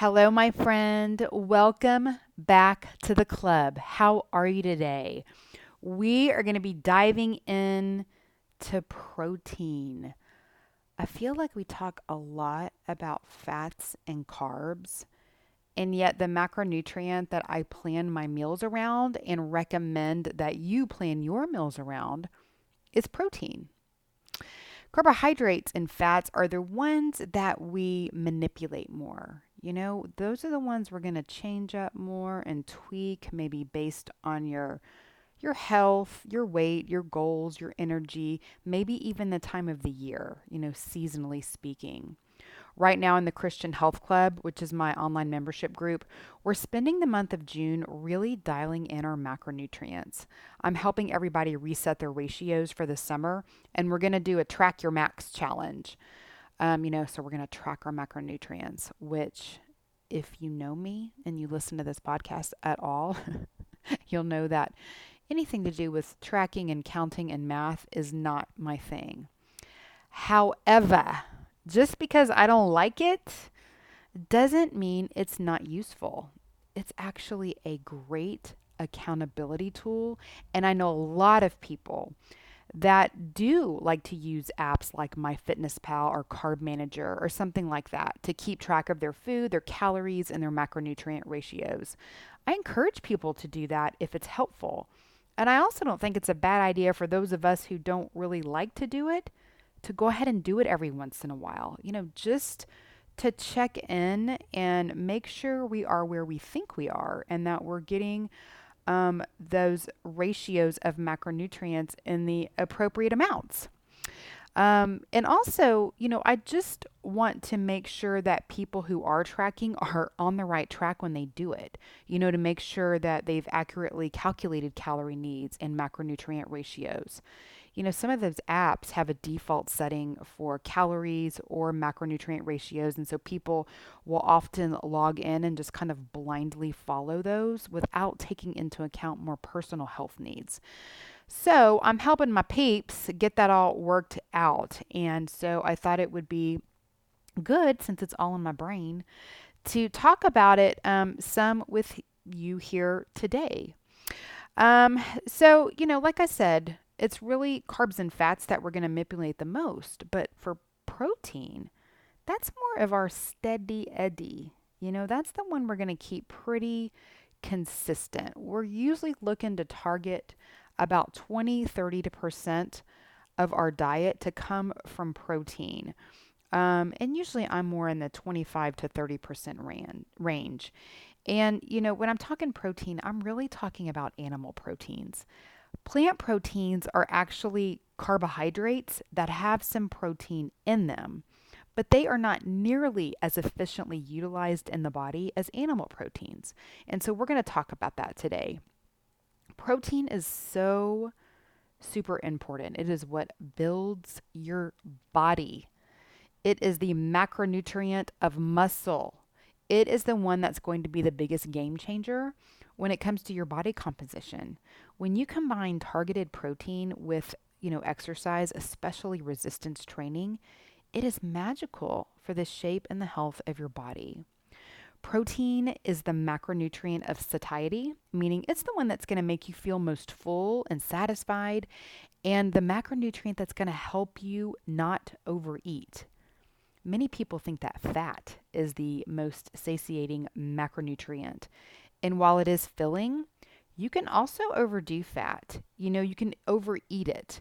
Hello, my friend. Welcome back to the club. How are you today? We are going to be diving in to protein. I feel like we talk a lot about fats and carbs, and yet the macronutrient that I plan my meals around and recommend that you plan your meals around is protein. Carbohydrates and fats are the ones that we manipulate more. You know, those are the ones we're going to change up more and tweak maybe based on your your health, your weight, your goals, your energy, maybe even the time of the year, you know, seasonally speaking. Right now in the Christian Health Club, which is my online membership group, we're spending the month of June really dialing in our macronutrients. I'm helping everybody reset their ratios for the summer, and we're going to do a track your max challenge. Um, you know, so we're going to track our macronutrients, which, if you know me and you listen to this podcast at all, you'll know that anything to do with tracking and counting and math is not my thing. However, just because I don't like it doesn't mean it's not useful. It's actually a great accountability tool. And I know a lot of people that do like to use apps like MyFitnessPal or Carb Manager or something like that to keep track of their food, their calories, and their macronutrient ratios. I encourage people to do that if it's helpful. And I also don't think it's a bad idea for those of us who don't really like to do it to go ahead and do it every once in a while. You know, just to check in and make sure we are where we think we are and that we're getting um, those ratios of macronutrients in the appropriate amounts. Um, and also, you know, I just want to make sure that people who are tracking are on the right track when they do it, you know, to make sure that they've accurately calculated calorie needs and macronutrient ratios you know, some of those apps have a default setting for calories or macronutrient ratios. And so people will often log in and just kind of blindly follow those without taking into account more personal health needs. So I'm helping my peeps get that all worked out. And so I thought it would be good, since it's all in my brain, to talk about it um, some with you here today. Um, so, you know, like I said, it's really carbs and fats that we're going to manipulate the most. But for protein, that's more of our steady eddy. You know, that's the one we're going to keep pretty consistent. We're usually looking to target about 20, 30% of our diet to come from protein. Um, and usually I'm more in the 25 to 30% ran, range. And, you know, when I'm talking protein, I'm really talking about animal proteins. Plant proteins are actually carbohydrates that have some protein in them, but they are not nearly as efficiently utilized in the body as animal proteins. And so we're going to talk about that today. Protein is so super important. It is what builds your body. It is the macronutrient of muscle. It is the one that's going to be the biggest game changer when it comes to your body composition. When you combine targeted protein with, you know, exercise, especially resistance training, it is magical for the shape and the health of your body. Protein is the macronutrient of satiety, meaning it's the one that's going to make you feel most full and satisfied, and the macronutrient that's going to help you not overeat. Many people think that fat is the most satiating macronutrient. And while it is filling, you can also overdo fat. You know, you can overeat it.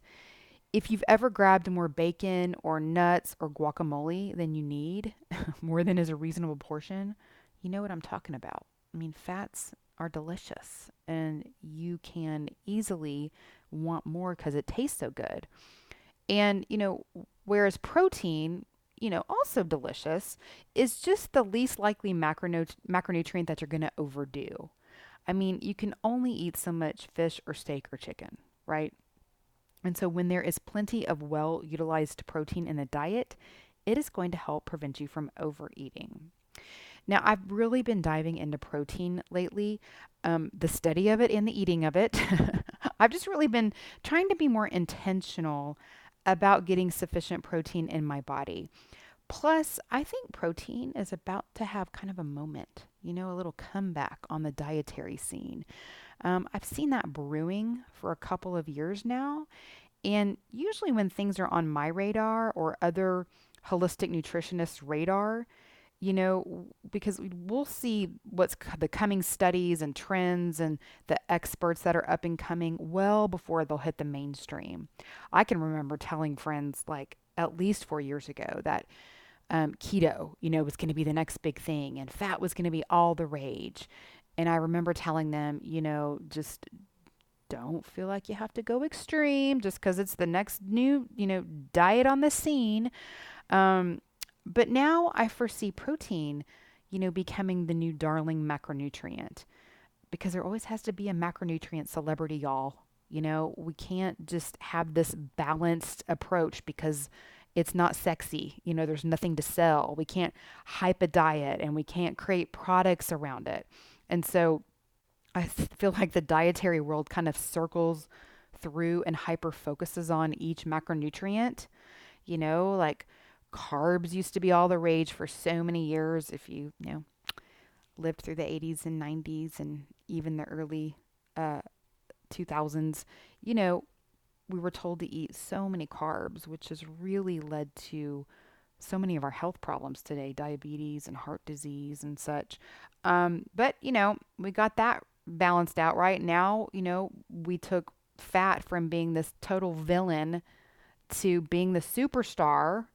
If you've ever grabbed more bacon or nuts or guacamole than you need, more than is a reasonable portion, you know what I'm talking about. I mean, fats are delicious and you can easily want more because it tastes so good. And, you know, whereas protein, you know, also delicious, is just the least likely macronut- macronutrient that you're going to overdo. I mean, you can only eat so much fish or steak or chicken, right? And so when there is plenty of well utilized protein in the diet, it is going to help prevent you from overeating. Now, I've really been diving into protein lately, um, the study of it and the eating of it. I've just really been trying to be more intentional about getting sufficient protein in my body. Plus, I think protein is about to have kind of a moment, you know, a little comeback on the dietary scene. Um, I've seen that brewing for a couple of years now. And usually, when things are on my radar or other holistic nutritionists' radar, you know, because we'll see what's the coming studies and trends and the experts that are up and coming well before they'll hit the mainstream. I can remember telling friends like at least four years ago that um, keto, you know, was going to be the next big thing and fat was going to be all the rage. And I remember telling them, you know, just don't feel like you have to go extreme just because it's the next new, you know, diet on the scene. Um, but now I foresee protein, you know, becoming the new darling macronutrient because there always has to be a macronutrient celebrity, y'all. You know, we can't just have this balanced approach because it's not sexy. You know, there's nothing to sell. We can't hype a diet and we can't create products around it. And so I feel like the dietary world kind of circles through and hyper focuses on each macronutrient. You know, like carbs used to be all the rage for so many years. If you, you know, lived through the 80s and 90s and even the early uh, 2000s, you know, we were told to eat so many carbs, which has really led to so many of our health problems today diabetes and heart disease and such. Um, but, you know, we got that balanced out right now. You know, we took fat from being this total villain to being the superstar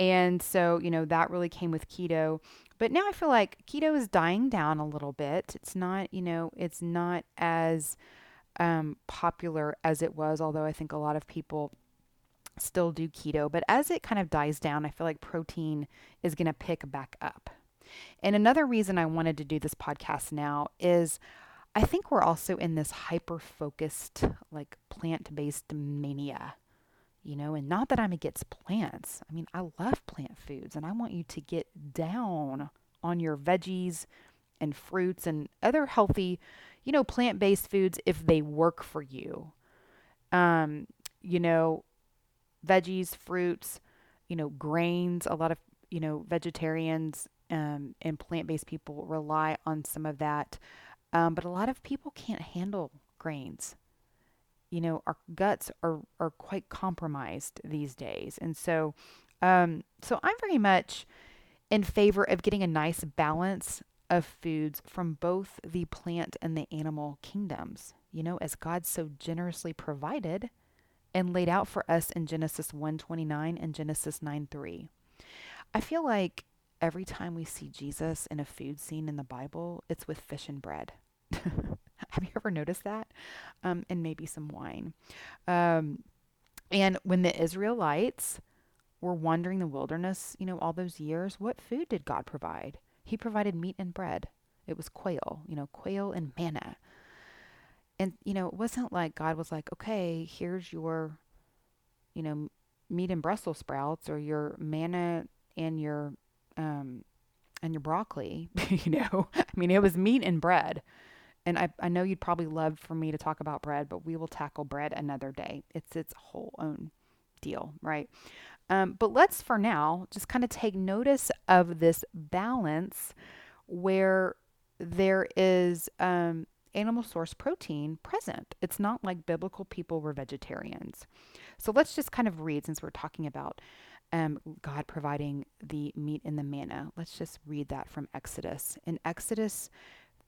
and so, you know, that really came with keto. But now I feel like keto is dying down a little bit. It's not, you know, it's not as um, popular as it was, although I think a lot of people still do keto. But as it kind of dies down, I feel like protein is going to pick back up. And another reason I wanted to do this podcast now is I think we're also in this hyper focused, like plant based mania you know, and not that I'm against plants. I mean, I love plant foods and I want you to get down on your veggies and fruits and other healthy, you know, plant based foods if they work for you. Um, you know, veggies, fruits, you know, grains. A lot of, you know, vegetarians um, and plant based people rely on some of that. Um, but a lot of people can't handle grains you know, our guts are, are quite compromised these days. And so, um, so I'm very much in favor of getting a nice balance of foods from both the plant and the animal kingdoms, you know, as God so generously provided and laid out for us in Genesis 1:29 and Genesis 9:3. I feel like every time we see Jesus in a food scene in the Bible, it's with fish and bread. Have you ever noticed that? Um, and maybe some wine. Um, and when the Israelites were wandering the wilderness, you know, all those years, what food did God provide? He provided meat and bread. It was quail, you know, quail and manna. And, you know, it wasn't like God was like, okay, here's your, you know, meat and Brussels sprouts or your manna and your, um, and your broccoli, you know. I mean, it was meat and bread. And I, I know you'd probably love for me to talk about bread, but we will tackle bread another day. It's its whole own deal, right? Um, but let's for now just kind of take notice of this balance where there is um, animal source protein present. It's not like biblical people were vegetarians. So let's just kind of read since we're talking about um, God providing the meat and the manna. Let's just read that from Exodus. In Exodus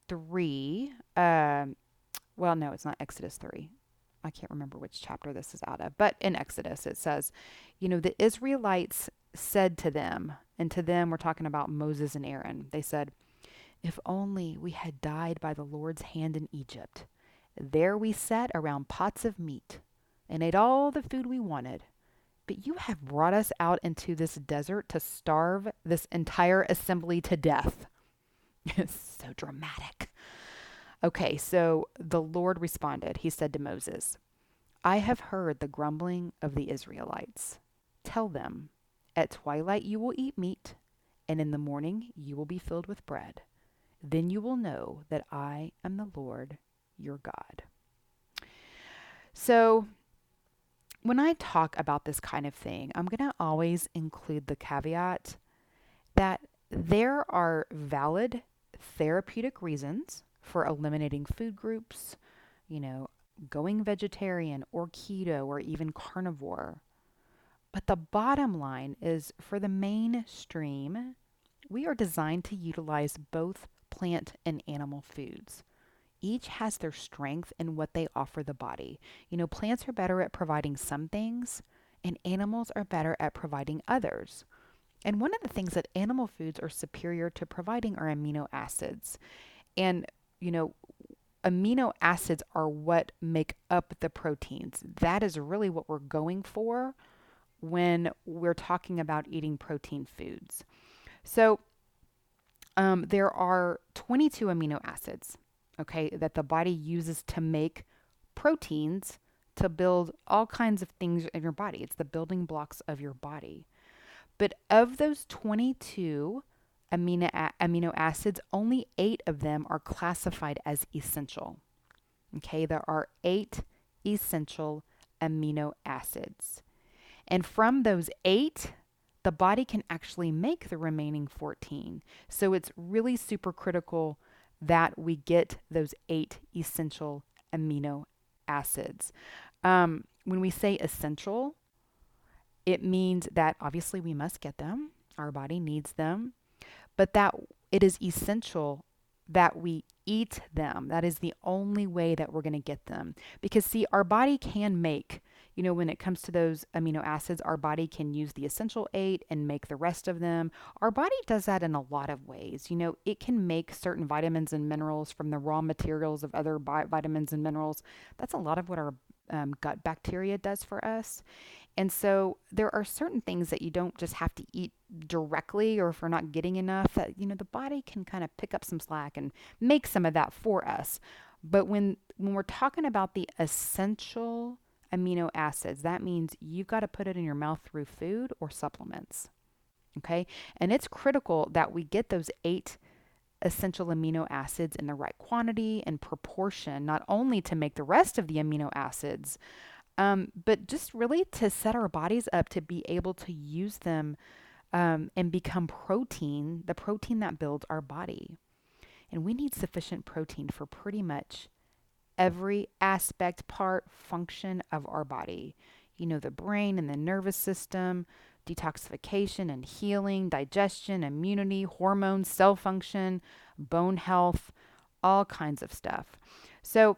3, um, well, no, it's not Exodus 3. I can't remember which chapter this is out of, but in Exodus it says, you know, the Israelites said to them, and to them we're talking about Moses and Aaron, they said, If only we had died by the Lord's hand in Egypt. There we sat around pots of meat and ate all the food we wanted. But you have brought us out into this desert to starve this entire assembly to death. It's so dramatic. Okay, so the Lord responded. He said to Moses, I have heard the grumbling of the Israelites. Tell them, at twilight you will eat meat, and in the morning you will be filled with bread. Then you will know that I am the Lord your God. So, when I talk about this kind of thing, I'm going to always include the caveat that there are valid therapeutic reasons for eliminating food groups, you know, going vegetarian or keto or even carnivore. But the bottom line is for the mainstream, we are designed to utilize both plant and animal foods. Each has their strength in what they offer the body. You know, plants are better at providing some things, and animals are better at providing others. And one of the things that animal foods are superior to providing are amino acids. And, you know, amino acids are what make up the proteins. That is really what we're going for when we're talking about eating protein foods. So, um, there are 22 amino acids, okay, that the body uses to make proteins to build all kinds of things in your body. It's the building blocks of your body. But of those 22 amino, amino acids, only eight of them are classified as essential. Okay, there are eight essential amino acids. And from those eight, the body can actually make the remaining 14. So it's really super critical that we get those eight essential amino acids. Um, when we say essential, it means that obviously we must get them, our body needs them, but that it is essential that we eat them. That is the only way that we're going to get them. Because, see, our body can make, you know, when it comes to those amino acids, our body can use the essential eight and make the rest of them. Our body does that in a lot of ways. You know, it can make certain vitamins and minerals from the raw materials of other bi- vitamins and minerals. That's a lot of what our um, gut bacteria does for us. And so there are certain things that you don't just have to eat directly, or if we're not getting enough, that, you know, the body can kind of pick up some slack and make some of that for us. But when, when we're talking about the essential amino acids, that means you've got to put it in your mouth through food or supplements. Okay. And it's critical that we get those eight essential amino acids in the right quantity and proportion, not only to make the rest of the amino acids, um, but just really to set our bodies up to be able to use them um, and become protein, the protein that builds our body. And we need sufficient protein for pretty much every aspect, part, function of our body. You know, the brain and the nervous system, detoxification and healing, digestion, immunity, hormones, cell function, bone health, all kinds of stuff. So,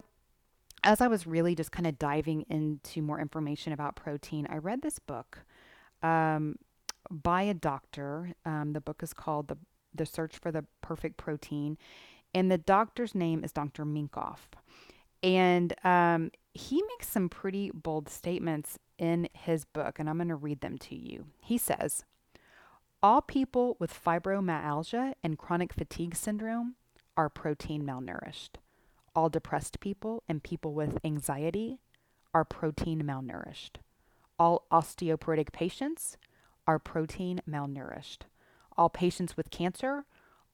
as I was really just kind of diving into more information about protein, I read this book um, by a doctor. Um, the book is called the the Search for the Perfect Protein, and the doctor's name is Dr. Minkoff, and um, he makes some pretty bold statements in his book, and I'm going to read them to you. He says, "All people with fibromyalgia and chronic fatigue syndrome are protein malnourished." All depressed people and people with anxiety are protein malnourished. All osteoporotic patients are protein malnourished. All patients with cancer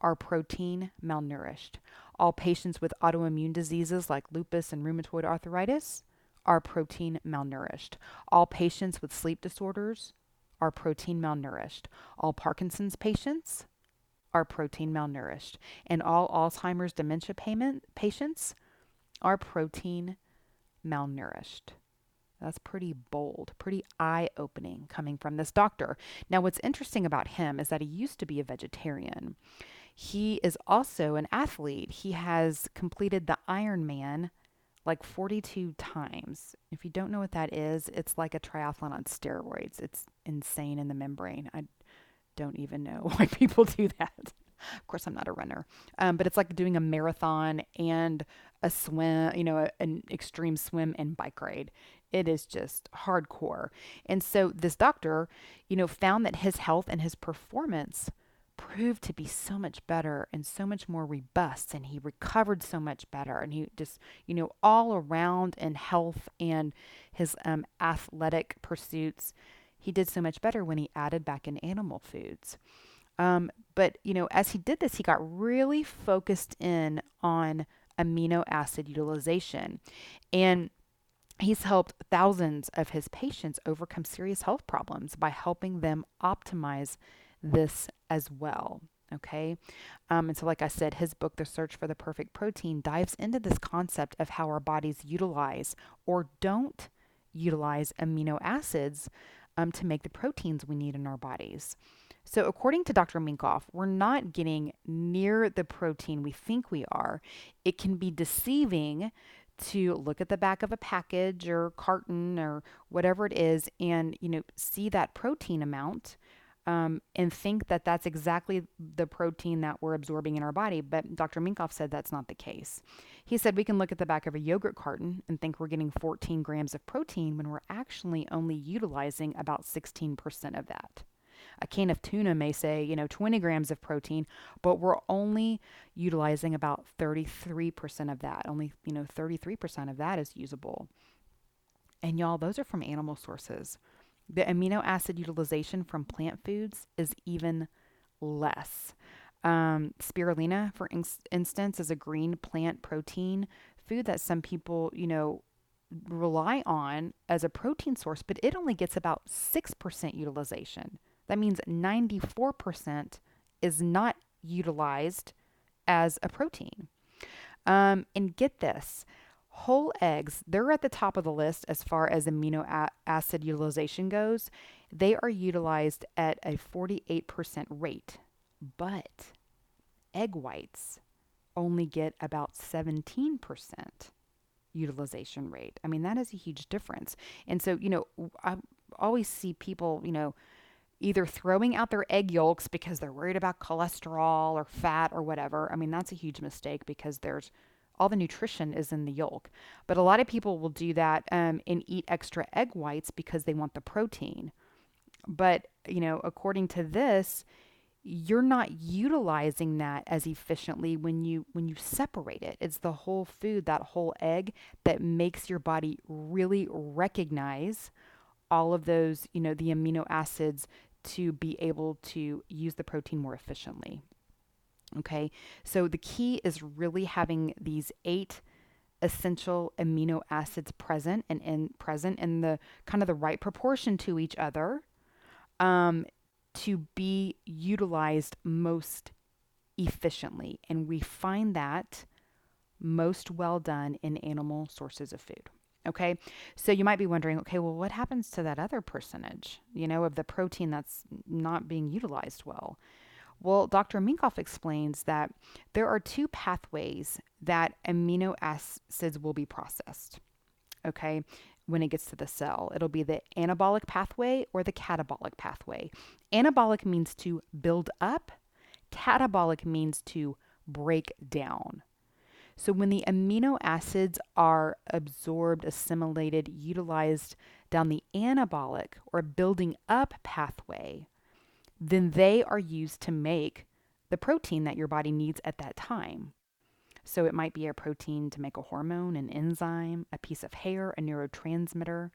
are protein malnourished. All patients with autoimmune diseases like lupus and rheumatoid arthritis are protein malnourished. All patients with sleep disorders are protein malnourished. All Parkinson's patients are protein malnourished, and all Alzheimer's dementia payment patients are protein malnourished. That's pretty bold, pretty eye opening coming from this doctor. Now, what's interesting about him is that he used to be a vegetarian. He is also an athlete. He has completed the Ironman like 42 times. If you don't know what that is, it's like a triathlon on steroids. It's insane in the membrane. I don't even know why people do that. of course, I'm not a runner, um, but it's like doing a marathon and a swim, you know, a, an extreme swim and bike ride. It is just hardcore. And so this doctor, you know, found that his health and his performance proved to be so much better and so much more robust and he recovered so much better and he just you know all around in health and his um, athletic pursuits he did so much better when he added back in animal foods um, but you know as he did this he got really focused in on amino acid utilization and He's helped thousands of his patients overcome serious health problems by helping them optimize this as well. Okay. Um, and so, like I said, his book, The Search for the Perfect Protein, dives into this concept of how our bodies utilize or don't utilize amino acids um, to make the proteins we need in our bodies. So, according to Dr. Minkoff, we're not getting near the protein we think we are. It can be deceiving to look at the back of a package or carton or whatever it is and you know see that protein amount um, and think that that's exactly the protein that we're absorbing in our body. But Dr. Minkoff said that's not the case. He said we can look at the back of a yogurt carton and think we're getting 14 grams of protein when we're actually only utilizing about 16% of that. A can of tuna may say, you know, 20 grams of protein, but we're only utilizing about 33% of that. Only, you know, 33% of that is usable. And y'all, those are from animal sources. The amino acid utilization from plant foods is even less. Um, spirulina, for in- instance, is a green plant protein food that some people, you know, rely on as a protein source, but it only gets about 6% utilization. That means 94% is not utilized as a protein. Um, and get this Whole eggs, they're at the top of the list as far as amino acid utilization goes. They are utilized at a 48% rate, but egg whites only get about 17% utilization rate. I mean, that is a huge difference. And so, you know, I always see people, you know, either throwing out their egg yolks because they're worried about cholesterol or fat or whatever. I mean, that's a huge mistake because there's all the nutrition is in the yolk. But a lot of people will do that um, and eat extra egg whites because they want the protein. But, you know, according to this, you're not utilizing that as efficiently when you when you separate it it's the whole food that whole egg that makes your body really recognize all of those you know the amino acids to be able to use the protein more efficiently Okay, so the key is really having these eight essential amino acids present and in present in the kind of the right proportion to each other um, to be utilized most efficiently. And we find that most well done in animal sources of food. Okay, so you might be wondering, okay, well, what happens to that other percentage, you know, of the protein that's not being utilized well? Well, Dr. Minkoff explains that there are two pathways that amino acids will be processed. Okay, when it gets to the cell, it'll be the anabolic pathway or the catabolic pathway. Anabolic means to build up, catabolic means to break down. So, when the amino acids are absorbed, assimilated, utilized down the anabolic or building up pathway, then they are used to make the protein that your body needs at that time. So it might be a protein to make a hormone, an enzyme, a piece of hair, a neurotransmitter.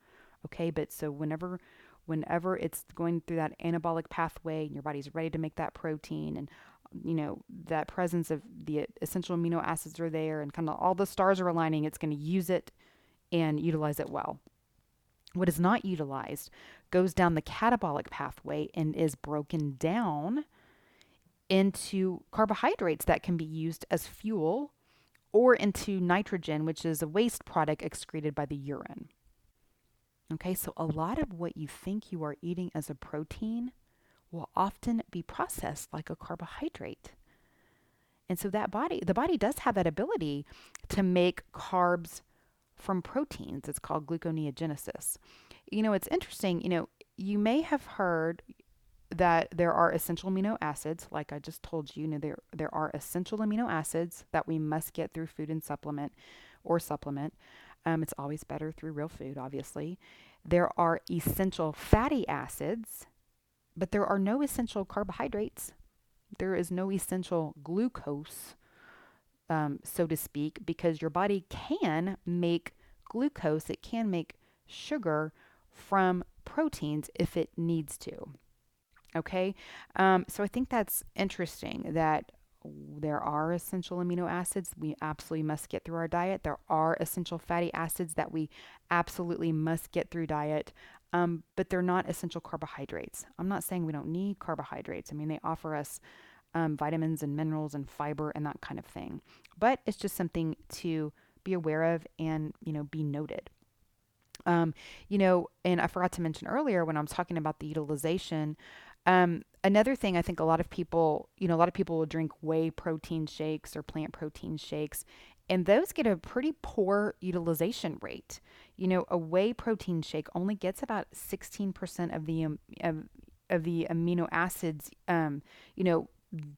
Okay, but so whenever whenever it's going through that anabolic pathway and your body's ready to make that protein and you know that presence of the essential amino acids are there and kind of all the stars are aligning it's going to use it and utilize it well what is not utilized goes down the catabolic pathway and is broken down into carbohydrates that can be used as fuel or into nitrogen, which is a waste product excreted by the urine. Okay, so a lot of what you think you are eating as a protein will often be processed like a carbohydrate. And so that body, the body does have that ability to make carbs from proteins. It's called gluconeogenesis. You know, it's interesting, you know, you may have heard that there are essential amino acids, like I just told you, you know, there there are essential amino acids that we must get through food and supplement or supplement. Um, it's always better through real food, obviously. There are essential fatty acids, but there are no essential carbohydrates. There is no essential glucose, um, so to speak, because your body can make glucose, it can make sugar from proteins if it needs to. Okay, um, so I think that's interesting that there are essential amino acids we absolutely must get through our diet. There are essential fatty acids that we absolutely must get through diet, um, but they're not essential carbohydrates. I'm not saying we don't need carbohydrates. I mean, they offer us um, vitamins and minerals and fiber and that kind of thing, but it's just something to be aware of and you know be noted. Um, you know, and I forgot to mention earlier when I was talking about the utilization um, another thing I think a lot of people, you know, a lot of people will drink whey protein shakes or plant protein shakes, and those get a pretty poor utilization rate. You know, a whey protein shake only gets about 16% of the um, of, of the amino acids, um, you know,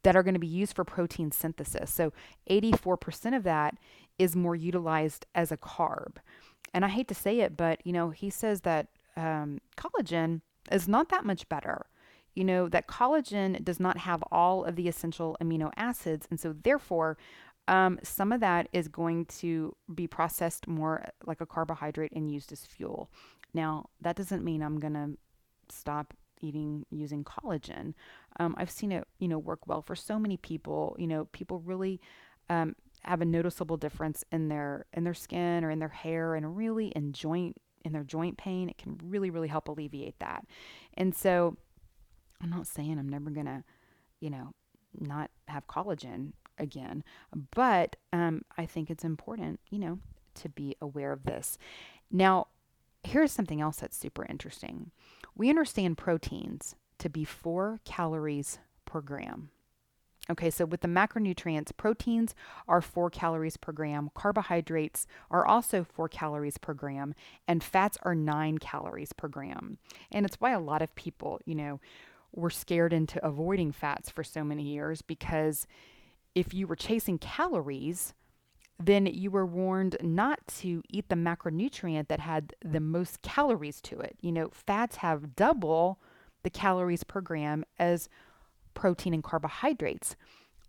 that are going to be used for protein synthesis. So 84% of that is more utilized as a carb. And I hate to say it, but you know, he says that um, collagen is not that much better you know, that collagen does not have all of the essential amino acids. And so, therefore, um, some of that is going to be processed more like a carbohydrate and used as fuel. Now, that doesn't mean I'm going to stop eating using collagen. Um, I've seen it, you know, work well for so many people. You know, people really um, have a noticeable difference in their in their skin or in their hair and really in joint in their joint pain. It can really, really help alleviate that. And so I'm not saying I'm never to, you know, not have collagen again, but um, I think it's important, you know, to be aware of this. Now, here's something else that's super interesting. We understand proteins to be four calories per gram. Okay, so with the macronutrients, proteins are four calories per gram, carbohydrates are also four calories per gram, and fats are nine calories per gram. And it's why a lot of people, you know, were scared into avoiding fats for so many years because if you were chasing calories, then you were warned not to eat the macronutrient that had the most calories to it. You know, fats have double the calories per gram as protein and carbohydrates.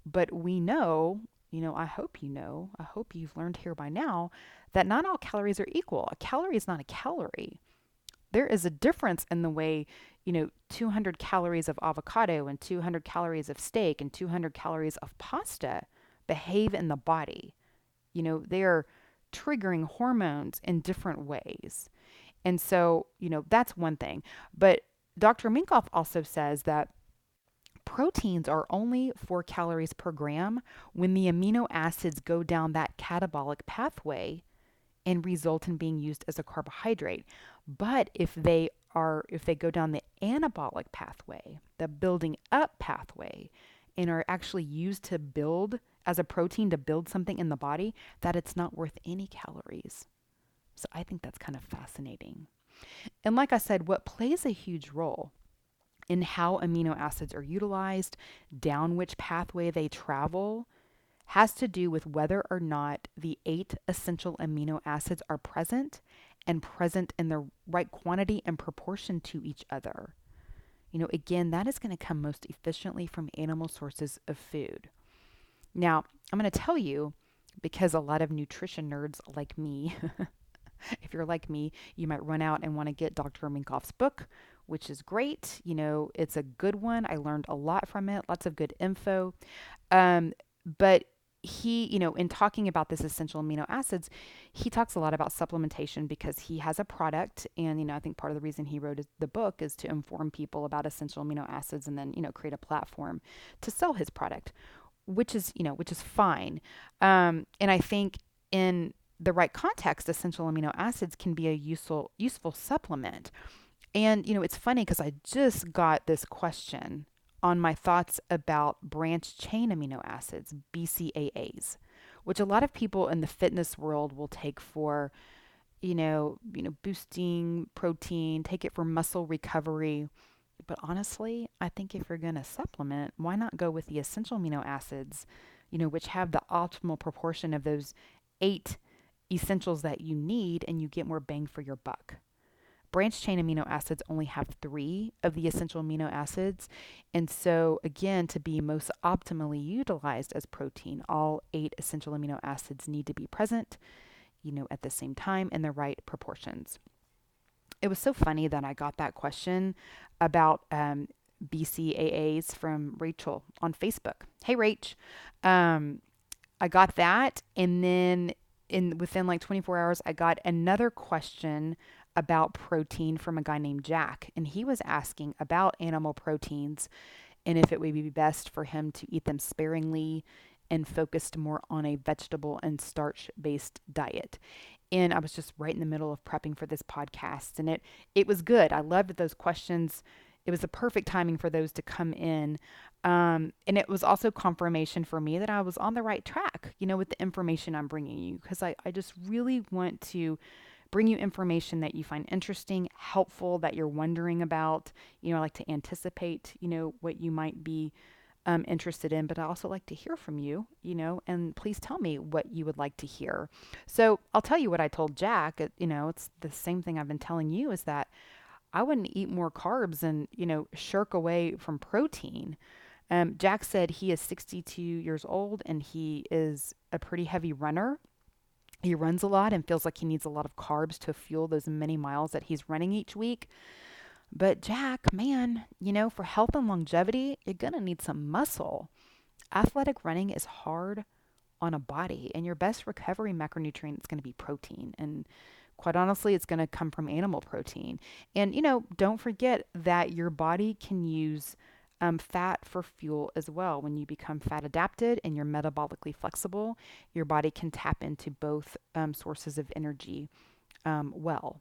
But we know, you know, I hope you know, I hope you've learned here by now that not all calories are equal. A calorie is not a calorie. There is a difference in the way you know, 200 calories of avocado and 200 calories of steak and 200 calories of pasta behave in the body. You know, they're triggering hormones in different ways. And so, you know, that's one thing. But Dr. Minkoff also says that proteins are only 4 calories per gram when the amino acids go down that catabolic pathway and result in being used as a carbohydrate. But if they are if they go down the anabolic pathway, the building up pathway, and are actually used to build as a protein to build something in the body, that it's not worth any calories. So I think that's kind of fascinating. And like I said, what plays a huge role in how amino acids are utilized, down which pathway they travel, has to do with whether or not the eight essential amino acids are present and present in the right quantity and proportion to each other. You know, again, that is going to come most efficiently from animal sources of food. Now, I'm going to tell you because a lot of nutrition nerds like me, if you're like me, you might run out and want to get Dr. Minkoff's book, which is great. You know, it's a good one. I learned a lot from it, lots of good info. Um, but he, you know, in talking about this essential amino acids, he talks a lot about supplementation because he has a product. And, you know, I think part of the reason he wrote the book is to inform people about essential amino acids and then, you know, create a platform to sell his product, which is, you know, which is fine. Um, and I think in the right context, essential amino acids can be a useful, useful supplement. And, you know, it's funny because I just got this question on my thoughts about branched chain amino acids, BCAAs, which a lot of people in the fitness world will take for, you know, you know, boosting protein, take it for muscle recovery. But honestly, I think if you're going to supplement, why not go with the essential amino acids, you know, which have the optimal proportion of those eight essentials that you need and you get more bang for your buck. Branch chain amino acids only have three of the essential amino acids. And so, again, to be most optimally utilized as protein, all eight essential amino acids need to be present, you know, at the same time in the right proportions. It was so funny that I got that question about um, BCAAs from Rachel on Facebook. Hey, Rach. Um, I got that. And then in within like 24 hours, I got another question about protein from a guy named Jack, and he was asking about animal proteins and if it would be best for him to eat them sparingly and focused more on a vegetable and starch based diet. And I was just right in the middle of prepping for this podcast and it it was good. I loved those questions. It was the perfect timing for those to come in. Um, and it was also confirmation for me that I was on the right track, you know, with the information I'm bringing you, because I, I just really want to bring you information that you find interesting, helpful, that you're wondering about. You know, I like to anticipate, you know, what you might be um, interested in, but I also like to hear from you, you know, and please tell me what you would like to hear. So I'll tell you what I told Jack. You know, it's the same thing I've been telling you is that I wouldn't eat more carbs and, you know, shirk away from protein. Um, Jack said he is 62 years old and he is a pretty heavy runner. He runs a lot and feels like he needs a lot of carbs to fuel those many miles that he's running each week. But Jack, man, you know, for health and longevity, you're going to need some muscle. Athletic running is hard on a body, and your best recovery macronutrient is going to be protein. And quite honestly, it's going to come from animal protein. And, you know, don't forget that your body can use um, fat for fuel as well. When you become fat adapted and you're metabolically flexible, your body can tap into both um, sources of energy um, well.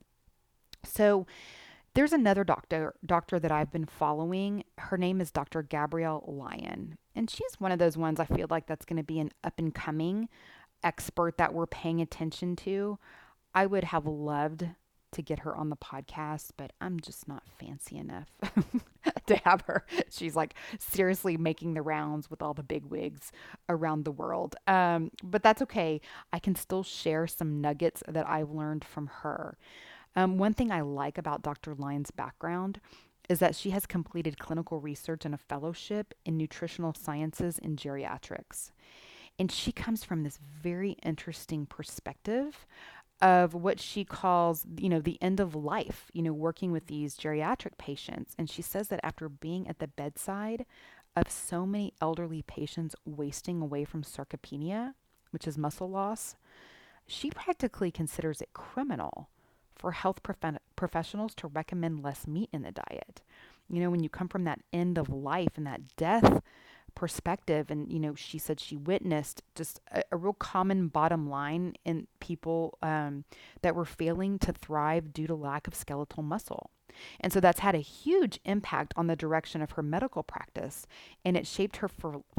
So, there's another doctor doctor that I've been following. Her name is Dr. Gabrielle Lyon, and she's one of those ones I feel like that's going to be an up and coming expert that we're paying attention to. I would have loved to get her on the podcast, but I'm just not fancy enough to have her. She's like seriously making the rounds with all the big wigs around the world. Um, but that's okay. I can still share some nuggets that I've learned from her. Um, one thing I like about Dr. Lyon's background is that she has completed clinical research and a fellowship in nutritional sciences and geriatrics. And she comes from this very interesting perspective of what she calls, you know, the end of life, you know, working with these geriatric patients. And she says that after being at the bedside of so many elderly patients wasting away from sarcopenia, which is muscle loss, she practically considers it criminal for health prof- professionals to recommend less meat in the diet. You know, when you come from that end of life and that death perspective and you know she said she witnessed just a, a real common bottom line in people um, that were failing to thrive due to lack of skeletal muscle and so that's had a huge impact on the direction of her medical practice and it shaped her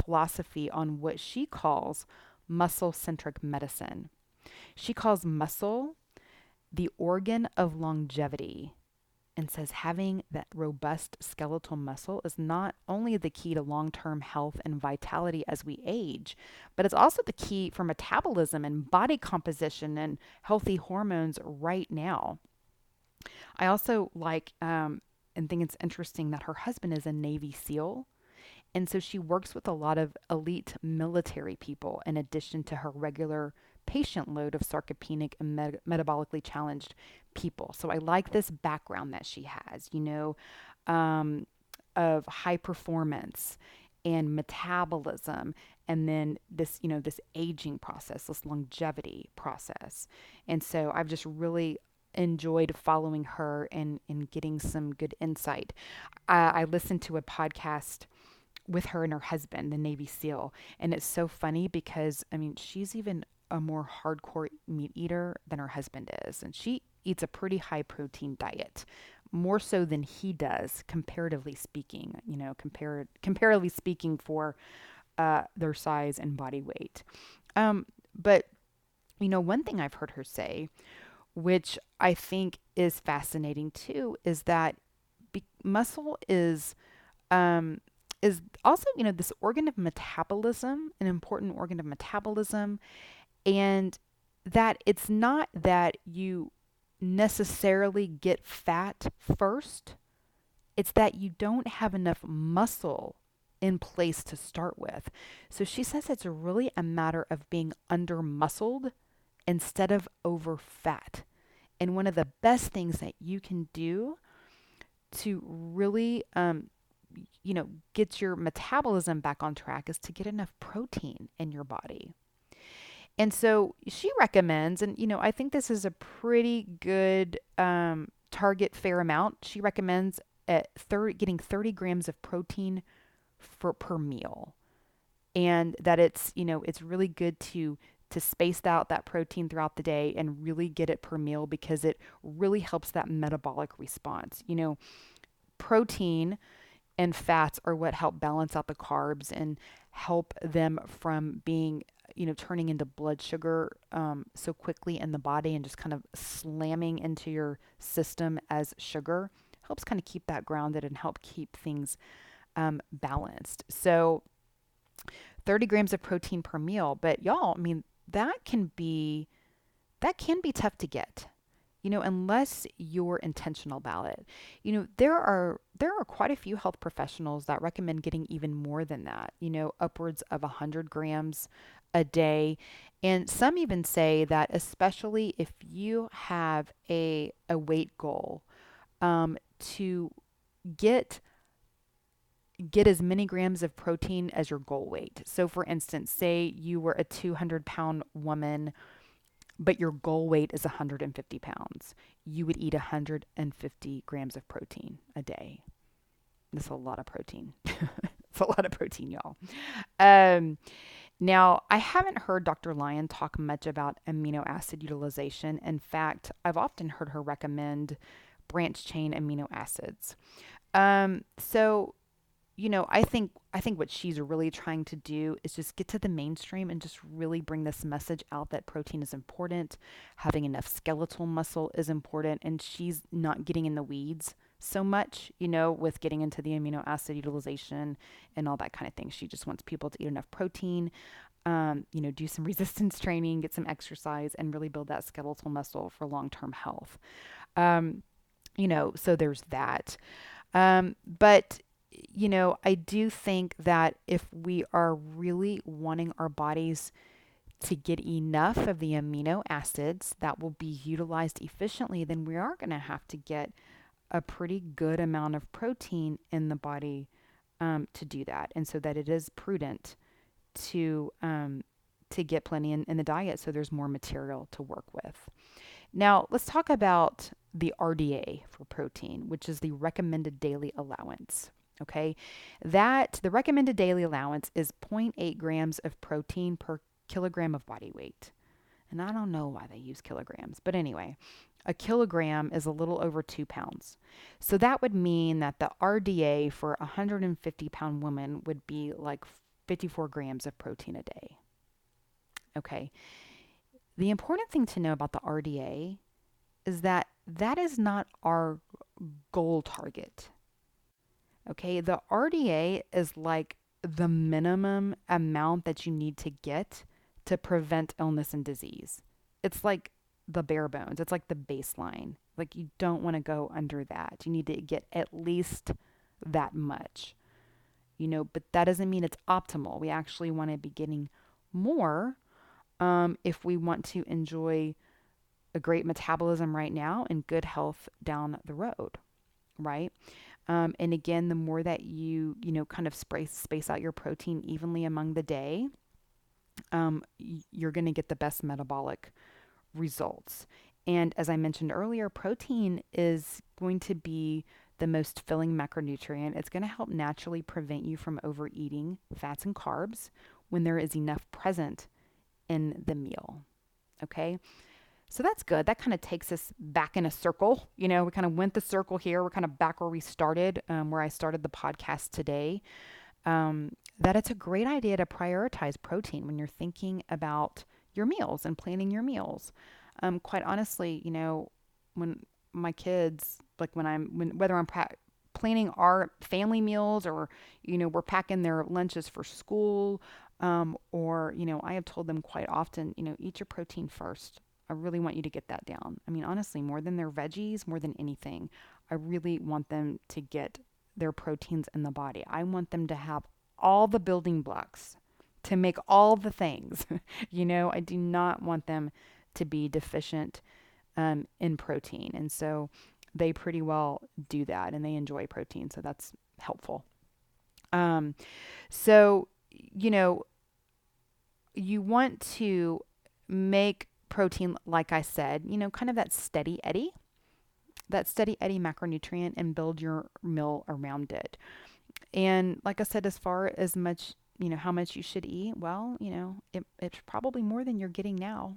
philosophy on what she calls muscle centric medicine she calls muscle the organ of longevity and says having that robust skeletal muscle is not only the key to long term health and vitality as we age, but it's also the key for metabolism and body composition and healthy hormones right now. I also like um, and think it's interesting that her husband is a Navy SEAL. And so she works with a lot of elite military people in addition to her regular patient load of sarcopenic and met- metabolically challenged people. So I like this background that she has, you know, um, of high performance and metabolism and then this you know this aging process this longevity process and so i've just really enjoyed following her and and getting some good insight I listened to a podcast with her and her husband the navy seal and it's so funny because i mean she's even a more hardcore meat eater than her husband is. And she eats a pretty high protein diet, more so than he does, comparatively speaking, you know, compar- comparatively speaking for uh, their size and body weight. Um, but, you know, one thing I've heard her say, which I think is fascinating too, is that be- muscle is um, is also, you know, this organ of metabolism, an important organ of metabolism, and that it's not that you necessarily get fat first, it's that you don't have enough muscle in place to start with. So she says it's really a matter of being under muscled instead of over fat. And one of the best things that you can do to really um, you know, gets your metabolism back on track is to get enough protein in your body. And so she recommends, and you know, I think this is a pretty good um, target fair amount. She recommends at 30, getting 30 grams of protein for per meal, and that it's you know it's really good to to space out that protein throughout the day and really get it per meal because it really helps that metabolic response. You know, protein and fats are what help balance out the carbs and help them from being you know turning into blood sugar um, so quickly in the body and just kind of slamming into your system as sugar helps kind of keep that grounded and help keep things um, balanced. So 30 grams of protein per meal but y'all i mean that can be that can be tough to get you know unless you're intentional about it. You know there are there are quite a few health professionals that recommend getting even more than that you know upwards of 100 grams a day and some even say that especially if you have a a weight goal um, to get get as many grams of protein as your goal weight so for instance say you were a 200 pound woman but your goal weight is 150 pounds, you would eat 150 grams of protein a day. That's a lot of protein. it's a lot of protein, y'all. Um, now, I haven't heard Dr. Lyon talk much about amino acid utilization. In fact, I've often heard her recommend branch chain amino acids. Um, so, you know, I think I think what she's really trying to do is just get to the mainstream and just really bring this message out that protein is important, having enough skeletal muscle is important, and she's not getting in the weeds so much, you know, with getting into the amino acid utilization and all that kind of thing. She just wants people to eat enough protein, um, you know, do some resistance training, get some exercise, and really build that skeletal muscle for long term health. Um, you know, so there's that. Um, but you know, I do think that if we are really wanting our bodies to get enough of the amino acids that will be utilized efficiently, then we are going to have to get a pretty good amount of protein in the body um, to do that. And so that it is prudent to um, to get plenty in, in the diet so there's more material to work with. Now, let's talk about the RDA for protein, which is the recommended daily allowance. Okay, that the recommended daily allowance is 0.8 grams of protein per kilogram of body weight. And I don't know why they use kilograms, but anyway, a kilogram is a little over two pounds. So that would mean that the RDA for a 150 pound woman would be like 54 grams of protein a day. Okay. The important thing to know about the RDA is that that is not our goal target. Okay, the RDA is like the minimum amount that you need to get to prevent illness and disease. It's like the bare bones, it's like the baseline. Like you don't want to go under that. You need to get at least that much. You know, but that doesn't mean it's optimal. We actually want to be getting more um, if we want to enjoy a great metabolism right now and good health down the road, right? Um, and again, the more that you, you know, kind of space, space out your protein evenly among the day, um, you're going to get the best metabolic results. And as I mentioned earlier, protein is going to be the most filling macronutrient. It's going to help naturally prevent you from overeating fats and carbs when there is enough present in the meal. Okay. So that's good. That kind of takes us back in a circle. You know, we kind of went the circle here. We're kind of back where we started, um, where I started the podcast today. Um, that it's a great idea to prioritize protein when you're thinking about your meals and planning your meals. Um, quite honestly, you know, when my kids, like when I'm, when whether I'm pra- planning our family meals or, you know, we're packing their lunches for school. Um, or, you know, I have told them quite often, you know, eat your protein first. I really want you to get that down. I mean, honestly, more than their veggies, more than anything, I really want them to get their proteins in the body. I want them to have all the building blocks to make all the things. you know, I do not want them to be deficient um, in protein. And so they pretty well do that and they enjoy protein. So that's helpful. Um, so, you know, you want to make protein, like I said, you know, kind of that steady eddy, that steady eddy macronutrient and build your meal around it. And like I said, as far as much, you know, how much you should eat, well, you know, it, it's probably more than you're getting now.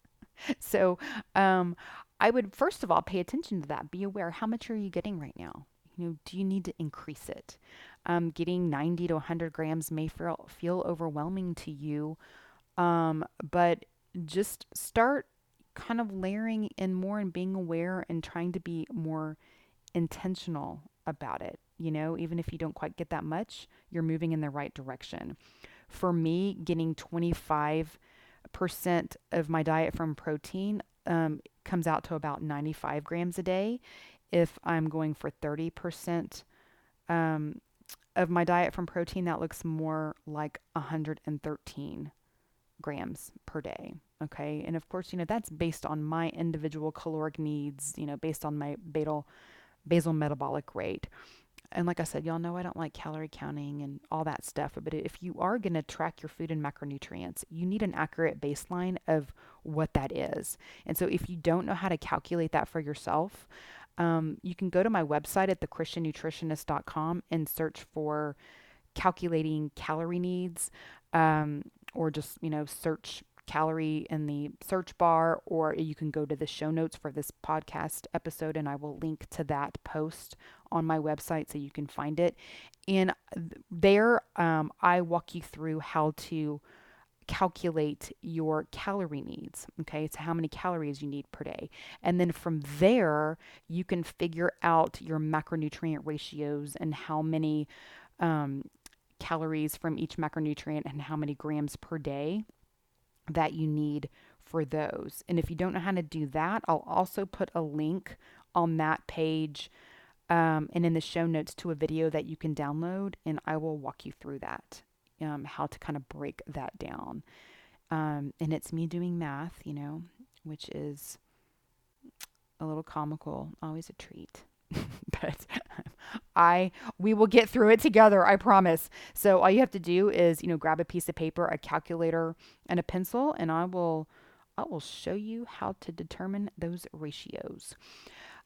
so um, I would first of all pay attention to that. Be aware how much are you getting right now. You know, do you need to increase it? Um, getting 90 to 100 grams may feel, feel overwhelming to you, um, but just start kind of layering in more and being aware and trying to be more intentional about it. You know, even if you don't quite get that much, you're moving in the right direction. For me, getting 25 percent of my diet from protein um, comes out to about 95 grams a day. If I'm going for 30 percent um, of my diet from protein, that looks more like 113 grams per day. Okay. And of course, you know, that's based on my individual caloric needs, you know, based on my basal, basal metabolic rate and like I said, y'all know I don't like calorie counting and all that stuff. But if you are going to track your food and macronutrients, you need an accurate baseline of what that is. And so if you don't know how to calculate that for yourself, um, you can go to my website at thechristiannutritionist.com and search for calculating calorie needs um, or just, you know, search calorie in the search bar, or you can go to the show notes for this podcast episode, and I will link to that post on my website so you can find it. And there, um, I walk you through how to calculate your calorie needs. Okay, so how many calories you need per day. And then from there, you can figure out your macronutrient ratios and how many um, calories from each macronutrient and how many grams per day that you need for those. And if you don't know how to do that, I'll also put a link on that page um, and in the show notes to a video that you can download, and I will walk you through that, um, how to kind of break that down. Um, and it's me doing math, you know, which is a little comical, always a treat. but I we will get through it together, I promise. So all you have to do is, you know, grab a piece of paper, a calculator, and a pencil, and I will I will show you how to determine those ratios.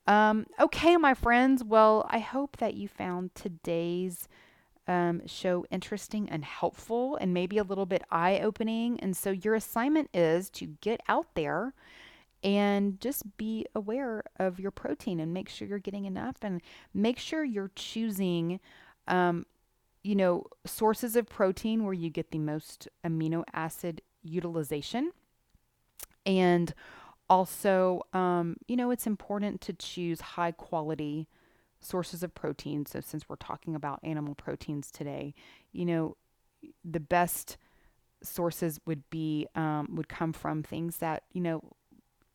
Um, okay, my friends. Well, I hope that you found today's um, show interesting and helpful and maybe a little bit eye opening. And so, your assignment is to get out there and just be aware of your protein and make sure you're getting enough and make sure you're choosing um, you know sources of protein where you get the most amino acid utilization. And also um, you know it's important to choose high quality sources of protein. So since we're talking about animal proteins today you know the best sources would be um, would come from things that you know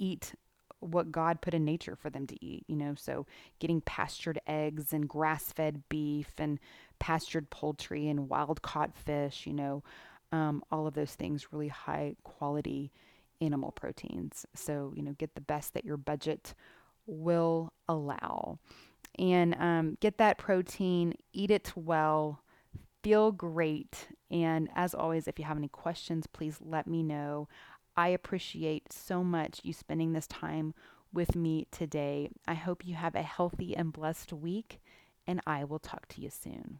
eat what God put in nature for them to eat, you know. So getting pastured eggs and grass fed beef and pastured poultry and wild caught fish, you know, um, all of those things, really high quality animal proteins. So, you know, get the best that your budget will allow. And um, get that protein, eat it well, feel great. And as always, if you have any questions, please let me know. I appreciate so much you spending this time with me today. I hope you have a healthy and blessed week, and I will talk to you soon.